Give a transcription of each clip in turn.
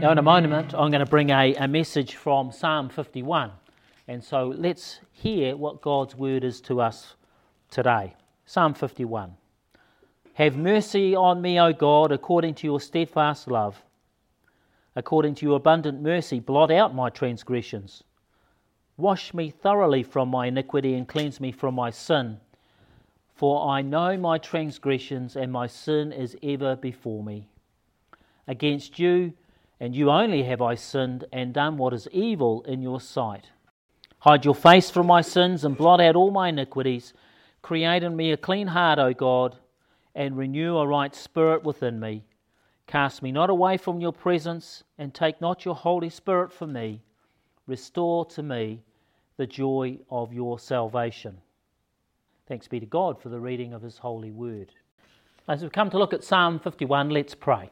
Now, in a moment, I'm going to bring a, a message from Psalm 51. And so let's hear what God's word is to us today. Psalm 51. Have mercy on me, O God, according to your steadfast love. According to your abundant mercy, blot out my transgressions. Wash me thoroughly from my iniquity and cleanse me from my sin. For I know my transgressions, and my sin is ever before me. Against you, and you only have I sinned and done what is evil in your sight. Hide your face from my sins and blot out all my iniquities. Create in me a clean heart, O God, and renew a right spirit within me. Cast me not away from your presence, and take not your Holy Spirit from me. Restore to me the joy of your salvation. Thanks be to God for the reading of his holy word. As we come to look at Psalm 51, let's pray.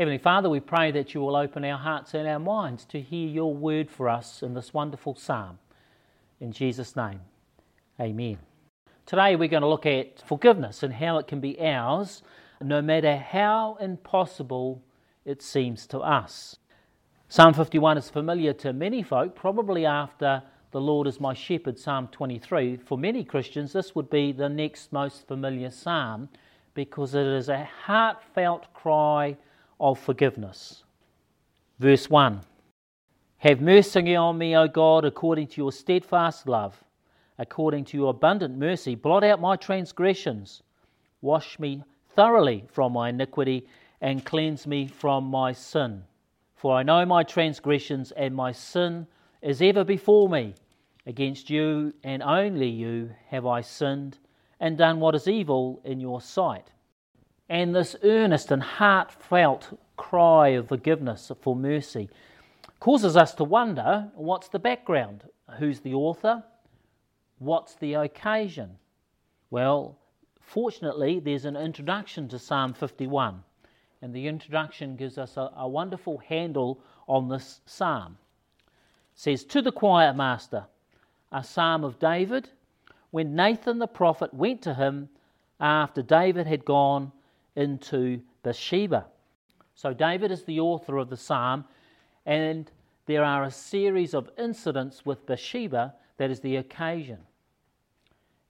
Heavenly Father, we pray that you will open our hearts and our minds to hear your word for us in this wonderful psalm. In Jesus' name, amen. Today we're going to look at forgiveness and how it can be ours no matter how impossible it seems to us. Psalm 51 is familiar to many folk, probably after the Lord is my shepherd, Psalm 23. For many Christians, this would be the next most familiar psalm because it is a heartfelt cry of forgiveness. Verse 1 Have mercy on me, O God, according to your steadfast love, according to your abundant mercy. Blot out my transgressions. Wash me thoroughly from my iniquity and cleanse me from my sin. For I know my transgressions, and my sin is ever before me. Against you and only you have I sinned and done what is evil in your sight. And this earnest and heartfelt cry of forgiveness for mercy causes us to wonder what's the background? Who's the author? What's the occasion? Well, fortunately, there's an introduction to Psalm 51, and the introduction gives us a, a wonderful handle on this psalm. It says, To the choir master, a psalm of David, when Nathan the prophet went to him after David had gone into Bathsheba. So, David is the author of the psalm, and there are a series of incidents with Bathsheba that is the occasion.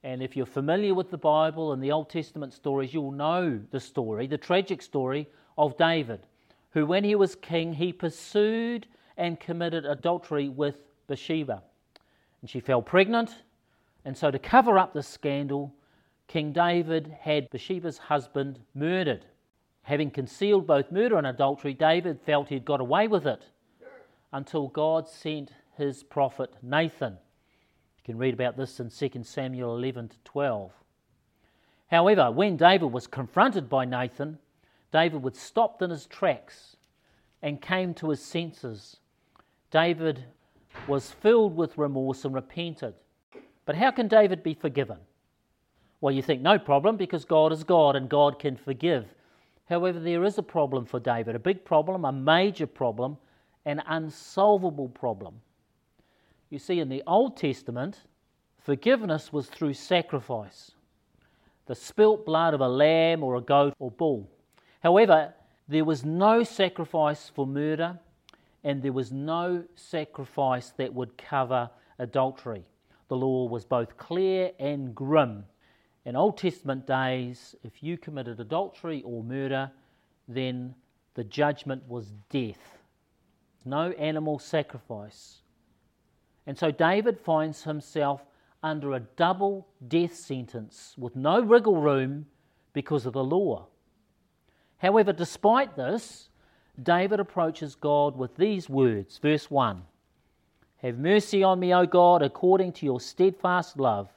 And if you're familiar with the Bible and the Old Testament stories, you'll know the story, the tragic story of David, who, when he was king, he pursued and committed adultery with Bathsheba. And she fell pregnant, and so to cover up the scandal, King David had Bathsheba's husband murdered. Having concealed both murder and adultery, David felt he'd got away with it until God sent his prophet Nathan. You can read about this in 2 Samuel 11 to 12. However, when David was confronted by Nathan, David was stopped in his tracks and came to his senses. David was filled with remorse and repented. But how can David be forgiven? Well, you think no problem because God is God and God can forgive. However, there is a problem for David, a big problem, a major problem, an unsolvable problem. You see, in the Old Testament, forgiveness was through sacrifice the spilt blood of a lamb or a goat or bull. However, there was no sacrifice for murder, and there was no sacrifice that would cover adultery. The law was both clear and grim in Old Testament days, if you committed adultery or murder, then the judgment was death. No animal sacrifice. And so David finds himself under a double death sentence with no wriggle room because of the law. However, despite this, David approaches God with these words. Verse 1 Have mercy on me, O God, according to your steadfast love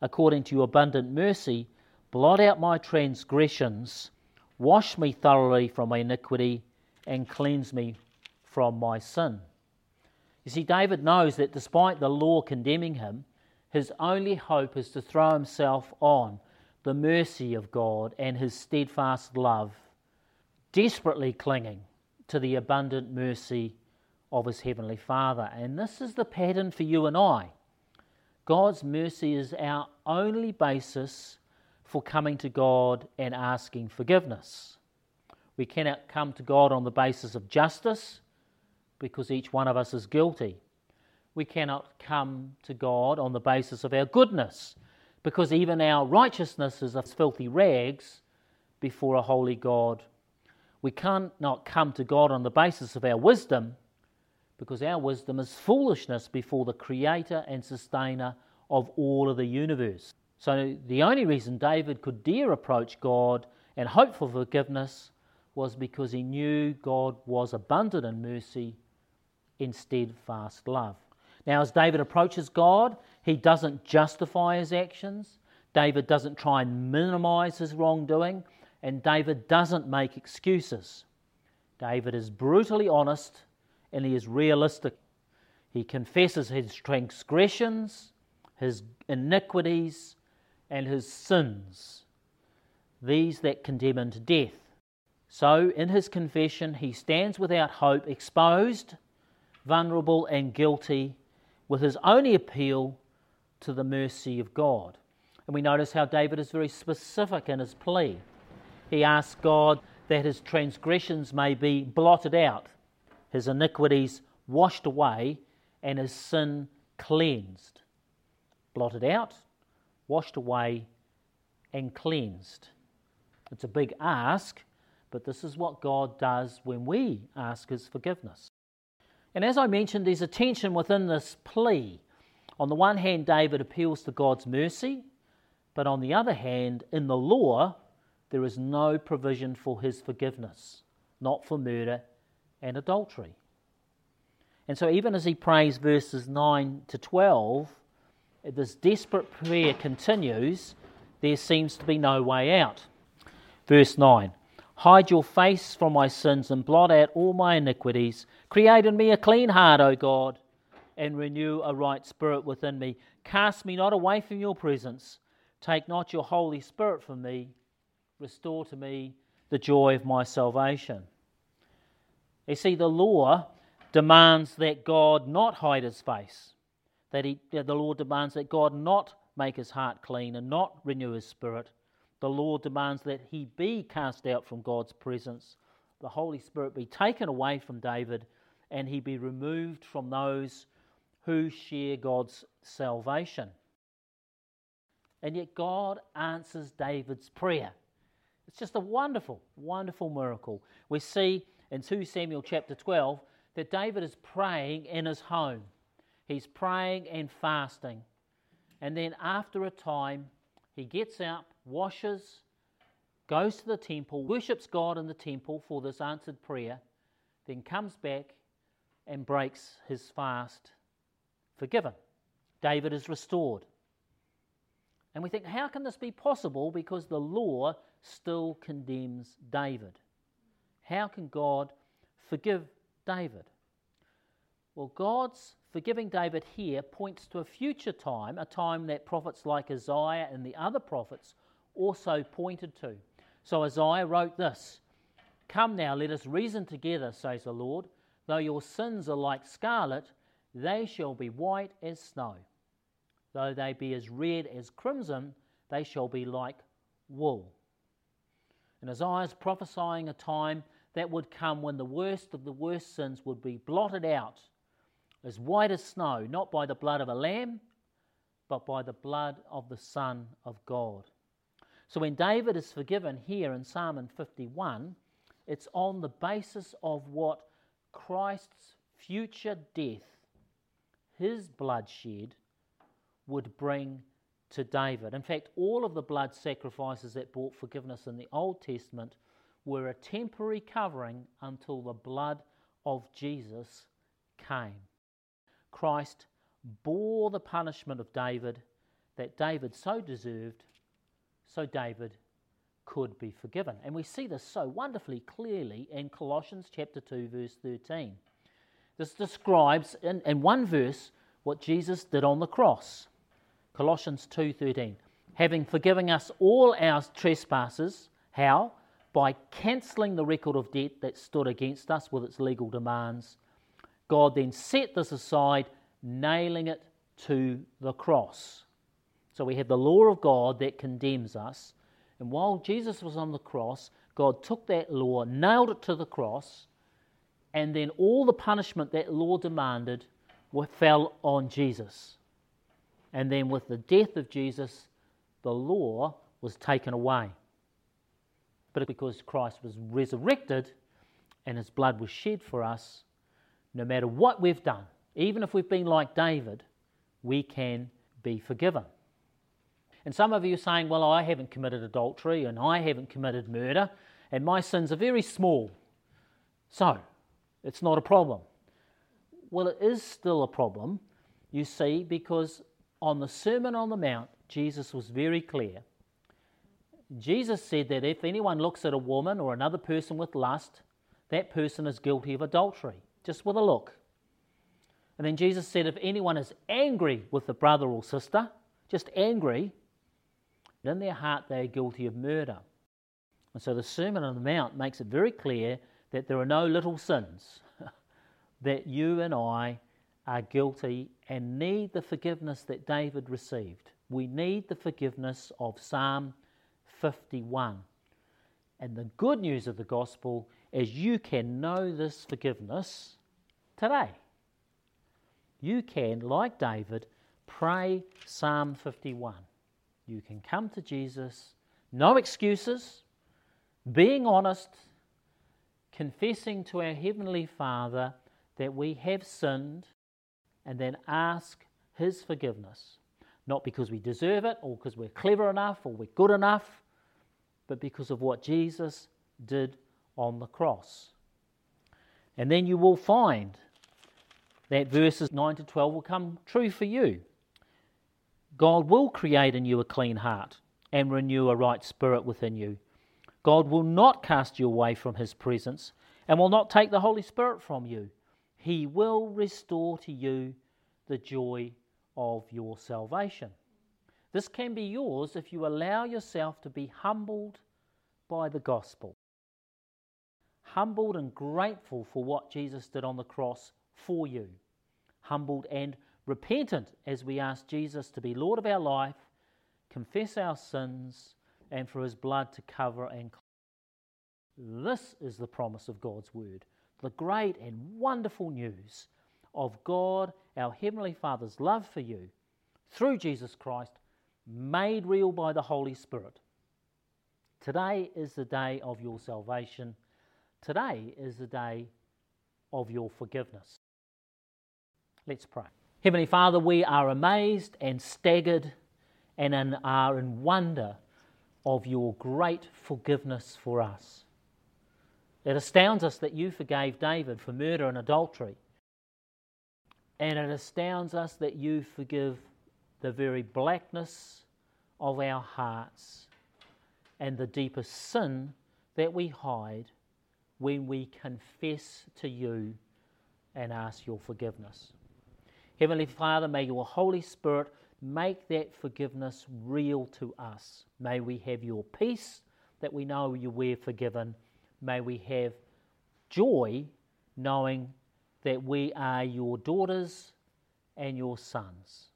according to your abundant mercy, blot out my transgressions, wash me thoroughly from my iniquity, and cleanse me from my sin. You see, David knows that despite the law condemning him, his only hope is to throw himself on the mercy of God and his steadfast love, desperately clinging to the abundant mercy of his heavenly Father. And this is the pattern for you and I. God's mercy is our only basis for coming to God and asking forgiveness. We cannot come to God on the basis of justice because each one of us is guilty. We cannot come to God on the basis of our goodness because even our righteousness is as filthy rags before a holy God. We cannot come to God on the basis of our wisdom because our wisdom is foolishness before the creator and sustainer of all of the universe. So the only reason David could dare approach God and hope for forgiveness was because he knew God was abundant in mercy in steadfast love. Now, as David approaches God, he doesn't justify his actions. David doesn't try and minimize his wrongdoing, and David doesn't make excuses. David is brutally honest and he is realistic. He confesses his transgressions, his iniquities, and his sins, these that condemn him to death. So, in his confession, he stands without hope, exposed, vulnerable, and guilty, with his only appeal to the mercy of God. And we notice how David is very specific in his plea. He asks God that his transgressions may be blotted out, his iniquities washed away, and his sin cleansed. Blotted out, washed away, and cleansed. It's a big ask, but this is what God does when we ask His forgiveness. And as I mentioned, there's a tension within this plea. On the one hand, David appeals to God's mercy, but on the other hand, in the law, there is no provision for his forgiveness, not for murder and adultery. And so, even as he prays verses 9 to 12, this desperate prayer continues, there seems to be no way out. Verse 9 Hide your face from my sins and blot out all my iniquities. Create in me a clean heart, O God, and renew a right spirit within me. Cast me not away from your presence. Take not your Holy Spirit from me. Restore to me the joy of my salvation. You see, the law demands that God not hide his face, that, he, the law demands that God not make his heart clean and not renew his spirit the law demands that he be cast out from God's presence, the Holy Spirit be taken away from David, and he be removed from those who share God's salvation. And yet, God answers David's prayer. It's just a wonderful, wonderful miracle. We see in 2 Samuel chapter 12 that David is praying in his home. He's praying and fasting. And then, after a time, he gets up, washes, goes to the temple, worships God in the temple for this answered prayer, then comes back and breaks his fast, forgiven. David is restored. And we think, how can this be possible? Because the law still condemns David. How can God forgive David? Well, God's forgiving David here points to a future time, a time that prophets like Isaiah and the other prophets also pointed to. So Isaiah wrote this Come now, let us reason together, says the Lord. Though your sins are like scarlet, they shall be white as snow. Though they be as red as crimson, they shall be like wool. And Isaiah is prophesying a time that would come when the worst of the worst sins would be blotted out as white as snow, not by the blood of a lamb, but by the blood of the Son of God. So when David is forgiven here in Psalm 51, it's on the basis of what Christ's future death, his bloodshed, would bring to David. In fact, all of the blood sacrifices that brought forgiveness in the Old Testament were a temporary covering until the blood of Jesus came. Christ bore the punishment of David that David so deserved so David could be forgiven. And we see this so wonderfully clearly in Colossians chapter 2 verse 13. This describes in, in one verse what Jesus did on the cross. Colossians 2:13. Having forgiven us all our trespasses, how? By cancelling the record of debt that stood against us with its legal demands. God then set this aside, nailing it to the cross. So we have the law of God that condemns us, And while Jesus was on the cross, God took that law, nailed it to the cross, and then all the punishment that law demanded fell on Jesus. And then with the death of Jesus, the law was taken away. But because Christ was resurrected and his blood was shed for us, no matter what we've done, even if we've been like David, we can be forgiven. And some of you are saying, Well, I haven't committed adultery and I haven't committed murder and my sins are very small. So, it's not a problem. Well, it is still a problem, you see, because on the Sermon on the Mount, Jesus was very clear. Jesus said that if anyone looks at a woman or another person with lust, that person is guilty of adultery, just with a look. And then Jesus said, if anyone is angry with the brother or sister, just angry, in their heart they are guilty of murder. And so the Sermon on the Mount makes it very clear that there are no little sins, that you and I are guilty and need the forgiveness that David received. We need the forgiveness of Psalm 51. And the good news of the gospel is you can know this forgiveness today. You can, like David, pray Psalm 51. You can come to Jesus, no excuses, being honest, confessing to our Heavenly Father that we have sinned, and then ask His forgiveness. Not because we deserve it or because we're clever enough or we're good enough, but because of what Jesus did on the cross. And then you will find that verses 9 to 12 will come true for you. God will create in you a clean heart and renew a right spirit within you. God will not cast you away from his presence and will not take the Holy Spirit from you. He will restore to you the joy of your salvation. This can be yours if you allow yourself to be humbled by the gospel. Humbled and grateful for what Jesus did on the cross for you. Humbled and repentant as we ask Jesus to be Lord of our life, confess our sins, and for his blood to cover and cleanse. This is the promise of God's word, the great and wonderful news of God, our Heavenly Father's love for you through Jesus Christ, made real by the Holy Spirit. Today is the day of your salvation. Today is the day of your forgiveness. Let's pray. Heavenly Father, we are amazed and staggered and are in wonder of your great forgiveness for us. It astounds us that you forgave David for murder and adultery. And it astounds us that you forgive the very blackness of our hearts and the deepest sin that we hide when we confess to you and ask your forgiveness. Heavenly Father, may your Holy Spirit make that forgiveness real to us. May we have your peace that we know you we're forgiven. May we have joy knowing that we are your daughters and your sons.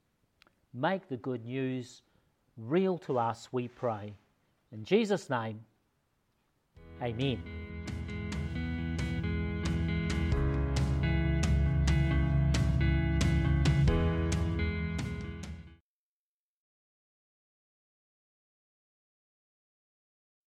Make the good news real to us, we pray. In Jesus' name, amen.